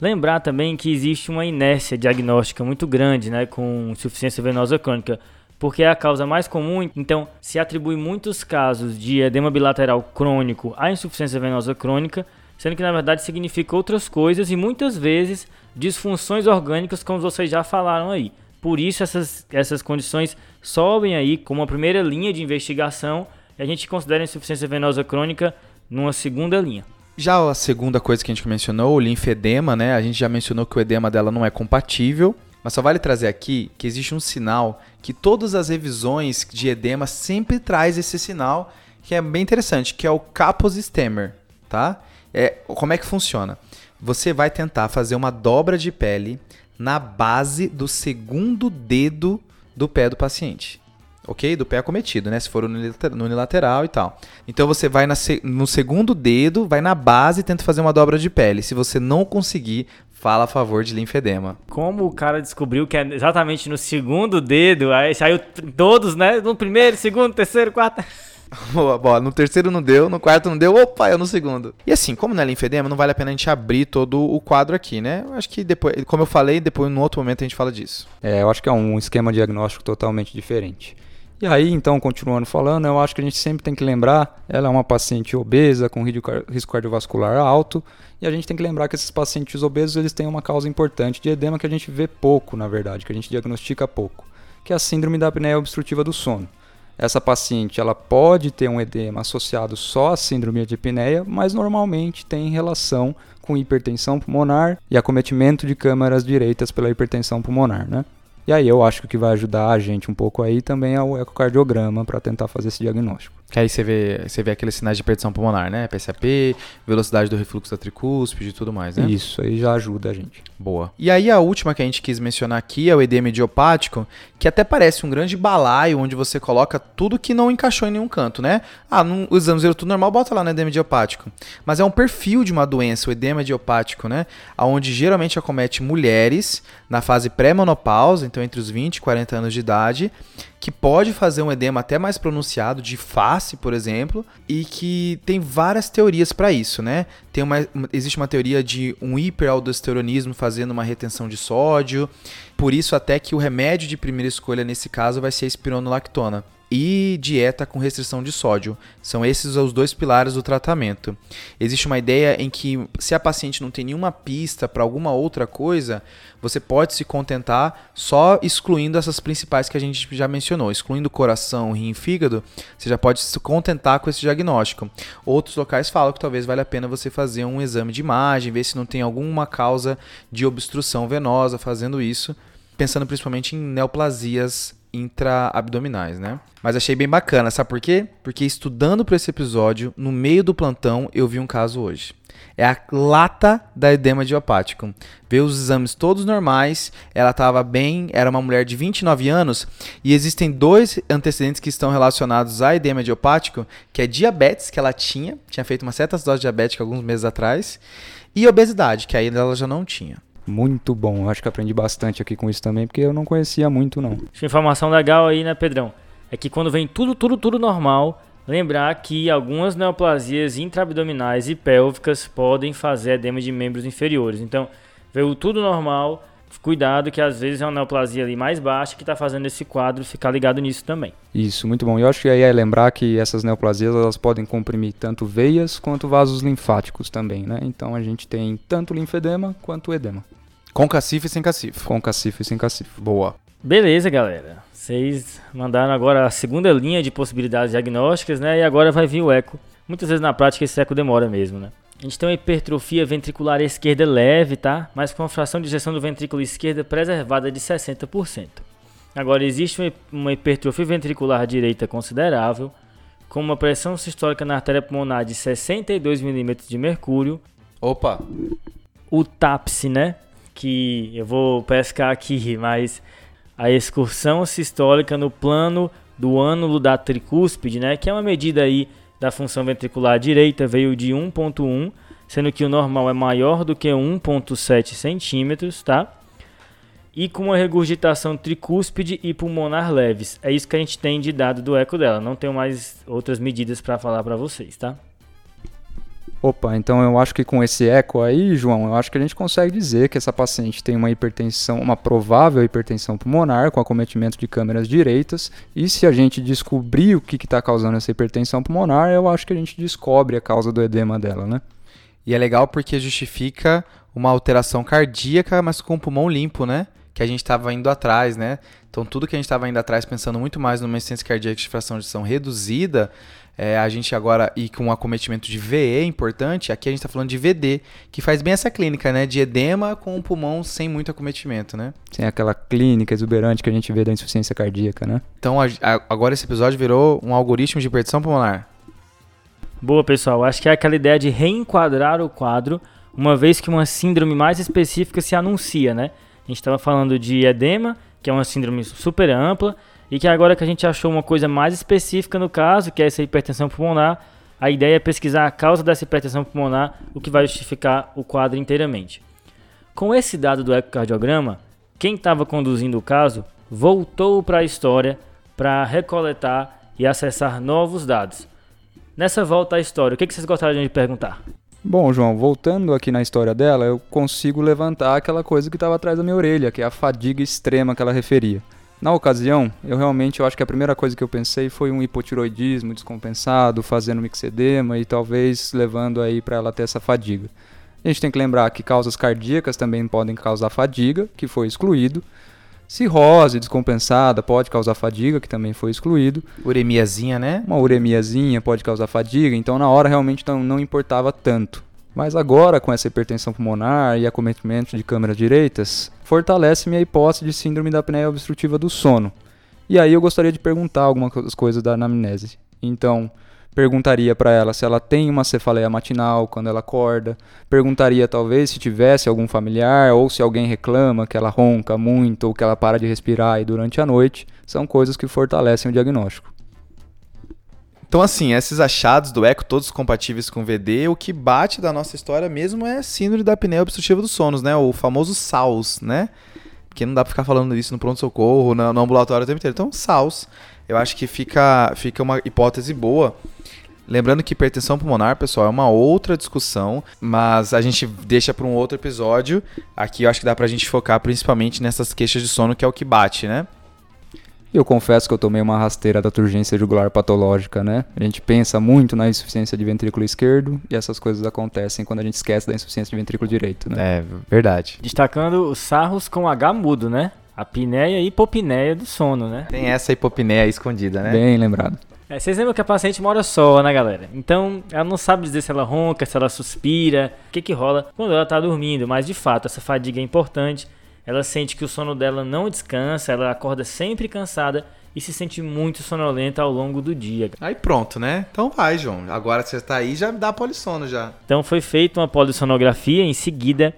S1: Lembrar também que existe uma inércia diagnóstica muito grande né, com insuficiência venosa crônica porque é a causa mais comum, então se atribui muitos casos de edema bilateral crônico à insuficiência venosa crônica, sendo que na verdade significa outras coisas e muitas vezes disfunções orgânicas, como vocês já falaram aí. Por isso essas, essas condições sobem aí como a primeira linha de investigação e a gente considera a insuficiência venosa crônica numa segunda linha.
S2: Já a segunda coisa que a gente mencionou, o linfedema, né? A gente já mencionou que o edema dela não é compatível mas só vale trazer aqui que existe um sinal que todas as revisões de edema sempre traz esse sinal, que é bem interessante, que é o Kaposi-Stemmer, tá? É, como é que funciona? Você vai tentar fazer uma dobra de pele na base do segundo dedo do pé do paciente. Ok? Do pé acometido, né? Se for no unilateral e tal. Então você vai no segundo dedo, vai na base e tenta fazer uma dobra de pele. Se você não conseguir, fala a favor de linfedema.
S1: Como o cara descobriu que é exatamente no segundo dedo, aí saiu todos, né? No primeiro, segundo, terceiro, quarto.
S2: Boa, boa. No terceiro não deu, no quarto não deu, opa, eu no segundo. E assim, como não é linfedema, não vale a pena a gente abrir todo o quadro aqui, né? Eu acho que depois, como eu falei, depois no outro momento a gente fala disso.
S3: É, eu acho que é um esquema diagnóstico totalmente diferente. E aí, então, continuando falando, eu acho que a gente sempre tem que lembrar, ela é uma paciente obesa, com risco cardiovascular alto, e a gente tem que lembrar que esses pacientes obesos, eles têm uma causa importante de edema que a gente vê pouco, na verdade, que a gente diagnostica pouco, que é a síndrome da apneia obstrutiva do sono. Essa paciente, ela pode ter um edema associado só à síndrome de apneia, mas normalmente tem relação com hipertensão pulmonar e acometimento de câmaras direitas pela hipertensão pulmonar, né? E aí eu acho que o que vai ajudar a gente um pouco aí também é o ecocardiograma para tentar fazer esse diagnóstico.
S2: Que aí você vê, você vê aqueles sinais de hipertensão pulmonar, né? PSAP, velocidade do refluxo da tricúspide e tudo mais, né?
S3: Isso, aí já ajuda a gente.
S2: Boa. E aí a última que a gente quis mencionar aqui é o edema idiopático, que até parece um grande balaio onde você coloca tudo que não encaixou em nenhum canto, né? Ah, no, o exame tudo normal, bota lá no edema idiopático. Mas é um perfil de uma doença, o edema idiopático, né? Onde geralmente acomete mulheres na fase pré-menopausa, então entre os 20 e 40 anos de idade, que pode fazer um edema até mais pronunciado, de face, por exemplo, e que tem várias teorias para isso, né? Tem uma, existe uma teoria de um hiperaldosteronismo fazendo uma retenção de sódio, por isso até que o remédio de primeira escolha nesse caso vai ser a espironolactona. E dieta com restrição de sódio. São esses os dois pilares do tratamento. Existe uma ideia em que, se a paciente não tem nenhuma pista para alguma outra coisa, você pode se contentar só excluindo essas principais que a gente já mencionou, excluindo coração, rim e fígado, você já pode se contentar com esse diagnóstico. Outros locais falam que talvez valha a pena você fazer um exame de imagem, ver se não tem alguma causa de obstrução venosa fazendo isso, pensando principalmente em neoplasias intraabdominais, né? Mas achei bem bacana, sabe por quê? Porque estudando para esse episódio, no meio do plantão, eu vi um caso hoje. É a lata da edema idiopático. Veio os exames todos normais, ela estava bem, era uma mulher de 29 anos e existem dois antecedentes que estão relacionados a edema idiopático, que é diabetes, que ela tinha, tinha feito uma certa dose diabética alguns meses atrás, e obesidade, que aí ela já não tinha.
S3: Muito bom. Acho que aprendi bastante aqui com isso também, porque eu não conhecia muito, não.
S1: Informação legal aí, né, Pedrão? É que quando vem tudo, tudo, tudo normal, lembrar que algumas neoplasias intraabdominais e pélvicas podem fazer edema de membros inferiores. Então, veio tudo normal, cuidado que às vezes é uma neoplasia ali mais baixa que está fazendo esse quadro, ficar ligado nisso também.
S3: Isso, muito bom. Eu acho que aí é lembrar que essas neoplasias elas podem comprimir tanto veias quanto vasos linfáticos também, né? Então a gente tem tanto linfedema quanto edema.
S2: Com cacife e sem cacife.
S3: Com cacife e sem cacife.
S2: Boa.
S1: Beleza, galera. Vocês mandaram agora a segunda linha de possibilidades diagnósticas, né? E agora vai vir o eco. Muitas vezes na prática esse eco demora mesmo, né? A gente tem uma hipertrofia ventricular esquerda leve, tá? Mas com a fração de ejeção do ventrículo esquerdo preservada de 60%. Agora, existe uma hipertrofia ventricular direita considerável, com uma pressão sistólica na artéria pulmonar de 62 mm de mercúrio.
S2: Opa!
S1: O TAPS, né? que eu vou pescar aqui, mas a excursão sistólica no plano do ânulo da tricúspide, né, que é uma medida aí da função ventricular direita, veio de 1.1, sendo que o normal é maior do que 1.7 centímetros, tá? E com uma regurgitação tricúspide e pulmonar leves. É isso que a gente tem de dado do eco dela. Não tenho mais outras medidas para falar para vocês, tá?
S3: Opa, então eu acho que com esse eco aí, João, eu acho que a gente consegue dizer que essa paciente tem uma hipertensão, uma provável hipertensão pulmonar com acometimento de câmeras direitas. E se a gente descobrir o que está causando essa hipertensão pulmonar, eu acho que a gente descobre a causa do edema dela, né?
S2: E é legal porque justifica uma alteração cardíaca, mas com o pulmão limpo, né? Que a gente estava indo atrás, né? Então tudo que a gente estava indo atrás, pensando muito mais numa insuficiência cardíaca de fração de ação reduzida, é, a gente agora, e com um acometimento de VE importante, aqui a gente está falando de VD, que faz bem essa clínica, né? De edema com o pulmão sem muito acometimento, né?
S3: Sem aquela clínica exuberante que a gente vê da insuficiência cardíaca, né?
S2: Então a, a, agora esse episódio virou um algoritmo de hipertensão pulmonar.
S1: Boa, pessoal. Acho que é aquela ideia de reenquadrar o quadro, uma vez que uma síndrome mais específica se anuncia, né? A gente estava falando de edema, que é uma síndrome super ampla, e que agora que a gente achou uma coisa mais específica no caso, que é essa hipertensão pulmonar, a ideia é pesquisar a causa dessa hipertensão pulmonar, o que vai justificar o quadro inteiramente. Com esse dado do ecocardiograma, quem estava conduzindo o caso voltou para a história para recoletar e acessar novos dados. Nessa volta à história, o que vocês gostariam de perguntar?
S3: Bom, João, voltando aqui na história dela, eu consigo levantar aquela coisa que estava atrás da minha orelha, que é a fadiga extrema que ela referia. Na ocasião, eu realmente eu acho que a primeira coisa que eu pensei foi um hipotiroidismo descompensado, fazendo mixedema e talvez levando aí para ela ter essa fadiga. A gente tem que lembrar que causas cardíacas também podem causar fadiga, que foi excluído. Cirrose descompensada pode causar fadiga, que também foi excluído.
S2: Uremiazinha, né?
S3: Uma uremiazinha pode causar fadiga, então na hora realmente não, não importava tanto. Mas agora, com essa hipertensão pulmonar e acometimento de câmeras direitas, fortalece minha hipótese de síndrome da apneia obstrutiva do sono. E aí eu gostaria de perguntar algumas coisas da anamnese. Então, perguntaria para ela se ela tem uma cefaleia matinal quando ela acorda, perguntaria talvez se tivesse algum familiar ou se alguém reclama que ela ronca muito ou que ela para de respirar durante a noite, são coisas que fortalecem o diagnóstico.
S2: Então, assim, esses achados do eco, todos compatíveis com VD, o que bate da nossa história mesmo é síndrome da apneia obstrutiva dos sonos, né? O famoso SAUS, né? Porque não dá pra ficar falando isso no pronto-socorro, no, no, ambulatório o tempo inteiro. Então, SAUS, eu acho que fica, fica uma hipótese boa. Lembrando que hipertensão pulmonar, pessoal, é uma outra discussão, mas a gente deixa para um outro episódio. Aqui eu acho que dá pra gente focar principalmente nessas queixas de sono, que é o que bate, né?
S3: E eu confesso que eu tomei uma rasteira da turgência jugular patológica, né? A gente pensa muito na insuficiência de ventrículo esquerdo e essas coisas acontecem quando a gente esquece da insuficiência de ventrículo direito, né?
S2: É, verdade.
S1: Destacando os sarros com H mudo, né? A pinéia e hipopneia do sono, né?
S2: Tem essa hipopneia escondida, né?
S3: Bem lembrado.
S1: É, vocês lembram que a paciente mora só, né, galera? Então, ela não sabe dizer se ela ronca, se ela suspira, o que que rola quando ela tá dormindo. Mas, de fato, essa fadiga é importante. Ela sente que o sono dela não descansa, ela acorda sempre cansada e se sente muito sonolenta ao longo do dia.
S2: Aí pronto, né? Então vai, João. Agora que você tá aí, já dá polissono já.
S1: Então, foi feita uma polissonografia em seguida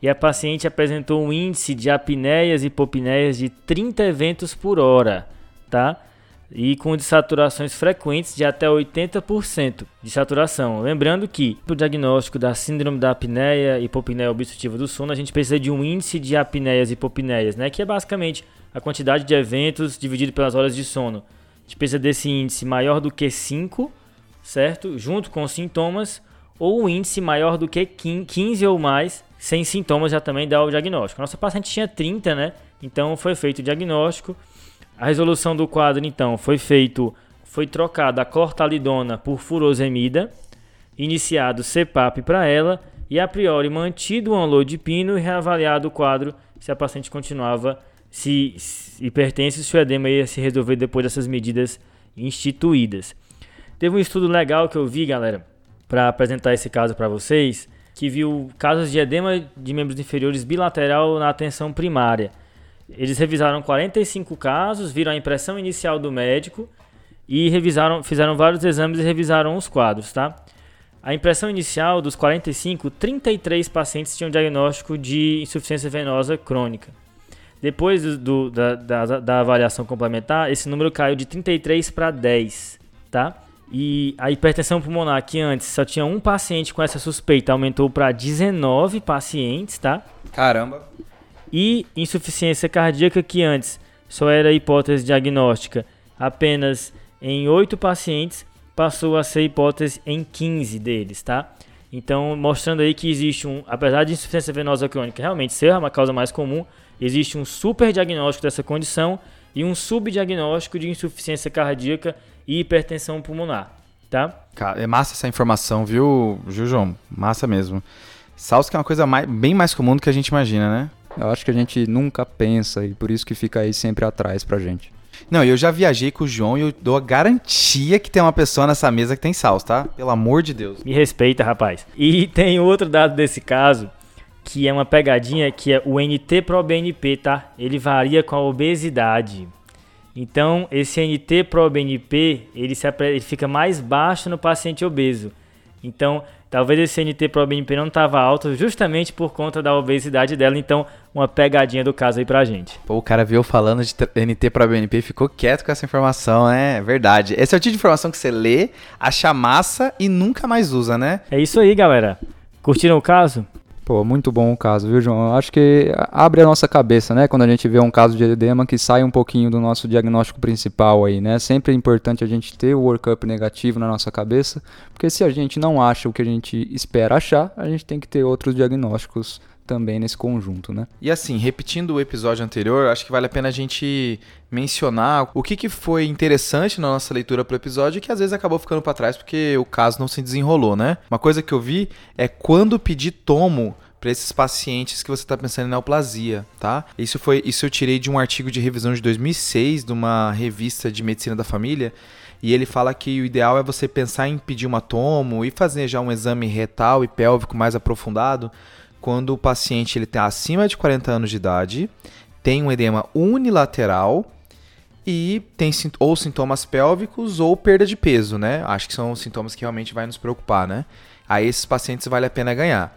S1: e a paciente apresentou um índice de apneias e hipopneias de 30 eventos por hora, tá? E com desaturações frequentes de até 80% de saturação. Lembrando que, para o diagnóstico da síndrome da apneia e hipopneia obstrutiva do sono, a gente precisa de um índice de apneias e hipopneias, né? Que é basicamente a quantidade de eventos dividido pelas horas de sono. A gente precisa desse índice maior do que 5, certo? Junto com os sintomas, ou um índice maior do que 15 ou mais, sem sintomas já também dá o diagnóstico. Nossa paciente tinha 30, né? Então foi feito o diagnóstico. A resolução do quadro, então, foi feito, foi trocada a cortalidona por furosemida, iniciado CPAP para ela e a priori mantido o anlodipino e reavaliado o quadro se a paciente continuava se, se hipertensa se o edema ia se resolver depois dessas medidas instituídas. Teve um estudo legal que eu vi, galera, para apresentar esse caso para vocês, que viu casos de edema de membros inferiores bilateral na atenção primária. Eles revisaram 45 casos, viram a impressão inicial do médico e revisaram, fizeram vários exames e revisaram os quadros, tá? A impressão inicial dos 45, 33 pacientes tinham diagnóstico de insuficiência venosa crônica. Depois do, do, da, da, da, avaliação complementar, esse número caiu de 33 para 10, tá? E a hipertensão pulmonar, que antes só tinha um paciente com essa suspeita, aumentou para 19 pacientes, tá?
S2: Caramba.
S1: E insuficiência cardíaca, que antes só era hipótese diagnóstica apenas em 8 pacientes, passou a ser hipótese em 15 deles, tá? Então, mostrando aí que existe um, apesar de insuficiência venosa crônica realmente ser uma causa mais comum, existe um super diagnóstico dessa condição e um subdiagnóstico de insuficiência cardíaca e hipertensão pulmonar, tá?
S2: É massa essa informação, viu, João? Massa mesmo. Salsa que é uma coisa mais, bem mais comum do que a gente imagina, né?
S3: Eu acho que a gente nunca pensa e por isso que fica aí sempre atrás pra gente.
S2: Não, eu já viajei com o João e eu dou a garantia que tem uma pessoa nessa mesa que tem salsa, tá? Pelo amor de Deus.
S1: Me respeita, rapaz. E tem outro dado desse caso, que é uma pegadinha, que é o NT pro BNP, tá? Ele varia com a obesidade. Então, esse NT pro BNP, ele, se, ele fica mais baixo no paciente obeso. Então, talvez esse NT pro BNP não estava alto justamente por conta da obesidade dela. Então, uma pegadinha do caso aí pra gente.
S2: Pô, o cara viu falando de NT pro BNP e ficou quieto com essa informação, né? É verdade. Esse é o tipo de informação que você lê, acha massa e nunca mais usa, né?
S1: É isso aí, galera. Curtiram o caso?
S3: Pô, muito bom o caso, viu, João? Acho que abre a nossa cabeça, né? Quando a gente vê um caso de edema que sai um pouquinho do nosso diagnóstico principal aí, né? Sempre é importante a gente ter o workup negativo na nossa cabeça, porque se a gente não acha o que a gente espera achar, a gente tem que ter outros diagnósticos também nesse conjunto, né?
S2: E assim, repetindo o episódio anterior, acho que vale a pena a gente mencionar o que, que foi interessante na nossa leitura para o episódio e que às vezes acabou ficando para trás porque o caso não se desenrolou, né? Uma coisa que eu vi é quando pedir tomo para esses pacientes que você está pensando em neoplasia, tá? Isso foi, isso eu tirei de um artigo de revisão de 2006 de uma revista de medicina da família e ele fala que o ideal é você pensar em pedir uma tomo e fazer já um exame retal e pélvico mais aprofundado quando o paciente ele está acima de 40 anos de idade, tem um edema unilateral e tem ou sintomas pélvicos ou perda de peso, né? Acho que são os sintomas que realmente vai nos preocupar, né? Aí esses pacientes vale a pena ganhar.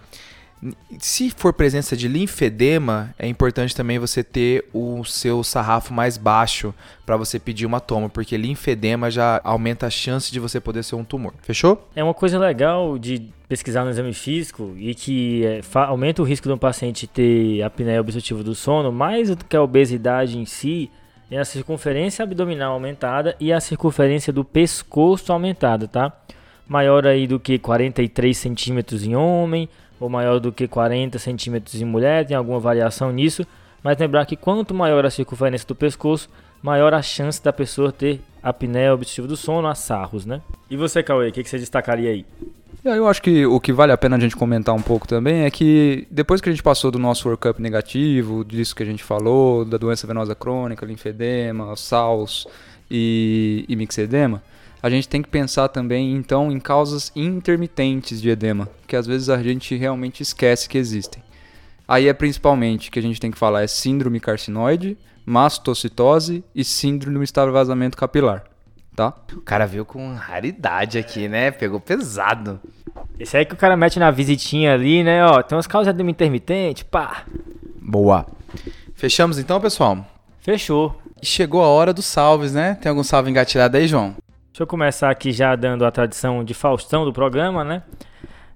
S2: Se for presença de linfedema, é importante também você ter o seu sarrafo mais baixo para você pedir uma toma, porque linfedema já aumenta a chance de você poder ser um tumor. Fechou?
S1: É uma coisa legal de pesquisar no exame físico e que é, aumenta o risco de um paciente ter apneia obstrutiva do sono, mais do que a obesidade em si, é a circunferência abdominal aumentada e a circunferência do pescoço aumentada, tá? Maior aí do que 43 centímetros em homem, ou maior do que 40 centímetros em mulher, tem alguma variação nisso, mas lembrar que quanto maior a circunferência do pescoço, maior a chance da pessoa ter apneia obstrutiva do sono, a sarros, né? E você, Cauê, o que, que você destacaria aí?
S3: Eu acho que o que vale a pena a gente comentar um pouco também é que depois que a gente passou do nosso workup negativo, disso que a gente falou, da doença venosa crônica, linfedema, SALS e, e mixedema, a gente tem que pensar também então em causas intermitentes de edema, que às vezes a gente realmente esquece que existem. Aí é principalmente que a gente tem que falar é síndrome carcinoide, mastocitose e síndrome do extravasamento capilar tá?
S2: O cara veio com raridade aqui, né? Pegou pesado.
S1: Esse aí que o cara mete na visitinha ali, né? Ó, tem umas causas de intermitente, pá.
S2: Boa. Fechamos então, pessoal?
S1: Fechou.
S2: E chegou a hora dos salves, né? Tem algum salve engatilhado aí, João?
S1: Deixa eu começar aqui já dando a tradição de Faustão do programa, né?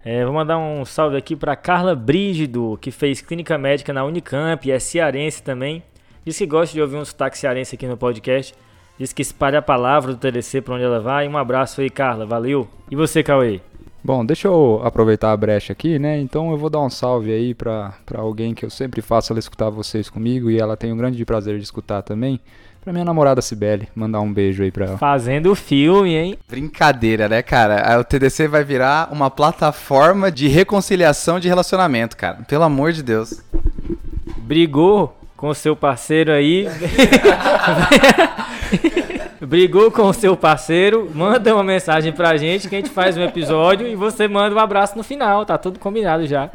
S1: É, vou mandar um salve aqui para Carla Brígido, que fez clínica médica na Unicamp e é cearense também. Diz que gosta de ouvir um sotaque cearense aqui no podcast. Diz que espalha a palavra do TDC para onde ela vai. Um abraço aí, Carla. Valeu. E você, Cauê?
S3: Bom, deixa eu aproveitar a brecha aqui, né? Então eu vou dar um salve aí para alguém que eu sempre faço ela escutar vocês comigo e ela tem um grande prazer de escutar também. Pra minha namorada Cibele, mandar um beijo aí pra ela.
S1: Fazendo filme, hein?
S2: Brincadeira, né, cara? O TDC vai virar uma plataforma de reconciliação de relacionamento, cara. Pelo amor de Deus.
S1: Brigou com seu parceiro aí. Brigou com o seu parceiro, manda uma mensagem pra gente que a gente faz um episódio e você manda um abraço no final, tá tudo combinado já.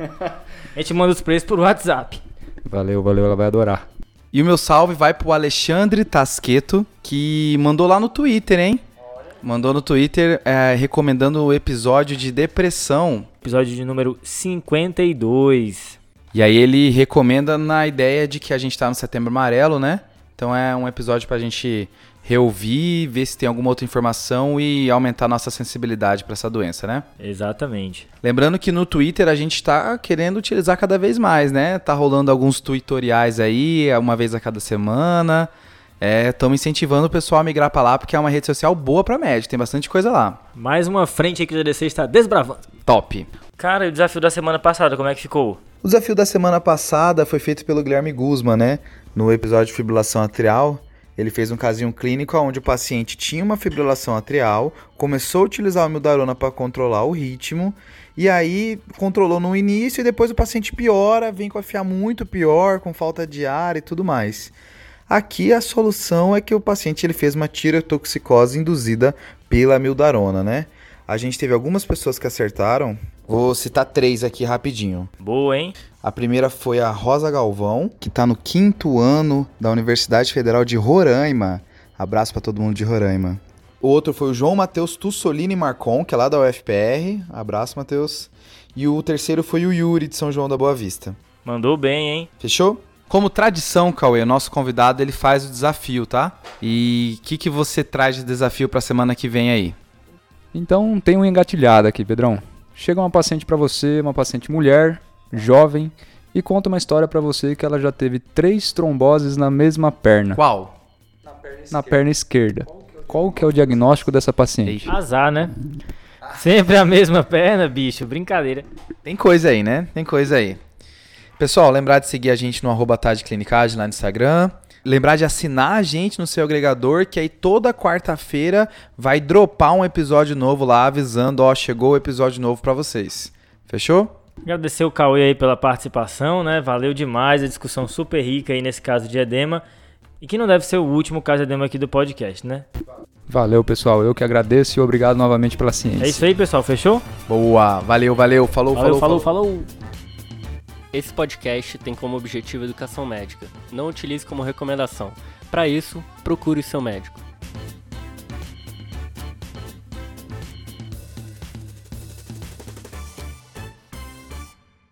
S1: A gente manda os preços por WhatsApp.
S3: Valeu, valeu, ela vai adorar.
S2: E o meu salve vai pro Alexandre Tasqueto, que mandou lá no Twitter, hein? Mandou no Twitter é, recomendando o episódio de depressão.
S1: Episódio de número 52.
S2: E aí ele recomenda na ideia de que a gente tá no setembro amarelo, né? Então é um episódio pra gente reouvir, ver se tem alguma outra informação e aumentar nossa sensibilidade para essa doença, né?
S1: Exatamente.
S2: Lembrando que no Twitter a gente está querendo utilizar cada vez mais, né? Tá rolando alguns tutoriais aí, uma vez a cada semana. Estamos é, incentivando o pessoal a migrar para lá porque é uma rede social boa para médio, tem bastante coisa lá.
S1: Mais uma frente aí que o GDC está desbravando.
S2: Top.
S1: Cara, e o desafio da semana passada, como é que ficou?
S2: O desafio da semana passada foi feito pelo Guilherme Guzman, né? No episódio de fibrilação atrial, ele fez um casinho clínico onde o paciente tinha uma fibrilação atrial, começou a utilizar o mildarona para controlar o ritmo, e aí controlou no início e depois o paciente piora, vem com a FIA muito pior, com falta de ar e tudo mais. Aqui a solução é que o paciente ele fez uma tirotoxicose induzida pela mildarona, né? A gente teve algumas pessoas que acertaram, Vou citar três aqui rapidinho.
S1: Boa, hein?
S2: A primeira foi a Rosa Galvão, que está no quinto ano da Universidade Federal de Roraima. Abraço para todo mundo de Roraima. O outro foi o João Matheus Tussolini Marcon, que é lá da UFPR. Abraço, Matheus. E o terceiro foi o Yuri de São João da Boa Vista.
S1: Mandou bem, hein?
S2: Fechou? Como tradição, Cauê, nosso convidado ele faz o desafio, tá? E o que, que você traz de desafio para a semana que vem aí?
S3: Então tem um engatilhado aqui, Pedrão. Chega uma paciente para você, uma paciente mulher, jovem, e conta uma história para você que ela já teve três tromboses na mesma perna.
S2: Qual?
S3: Na perna esquerda. Na perna esquerda. Qual que é o diagnóstico dessa paciente?
S1: Azar, né? Sempre a mesma perna, bicho. Brincadeira.
S2: Tem coisa aí, né? Tem coisa aí. Pessoal, lembrar de seguir a gente no arroba lá no Instagram. Lembrar de assinar a gente no seu agregador, que aí toda quarta-feira vai dropar um episódio novo lá, avisando, ó, chegou o episódio novo para vocês. Fechou?
S1: Agradecer o Cauê aí pela participação, né? Valeu demais, a discussão super rica aí nesse caso de edema. E que não deve ser o último caso de edema aqui do podcast, né?
S3: Valeu, pessoal. Eu que agradeço e obrigado novamente pela ciência.
S1: É isso aí, pessoal. Fechou?
S2: Boa. Valeu, valeu. Falou,
S1: valeu,
S2: falou,
S1: falou. falou. falou.
S4: Esse podcast tem como objetivo educação médica. Não utilize como recomendação. Para isso, procure seu médico.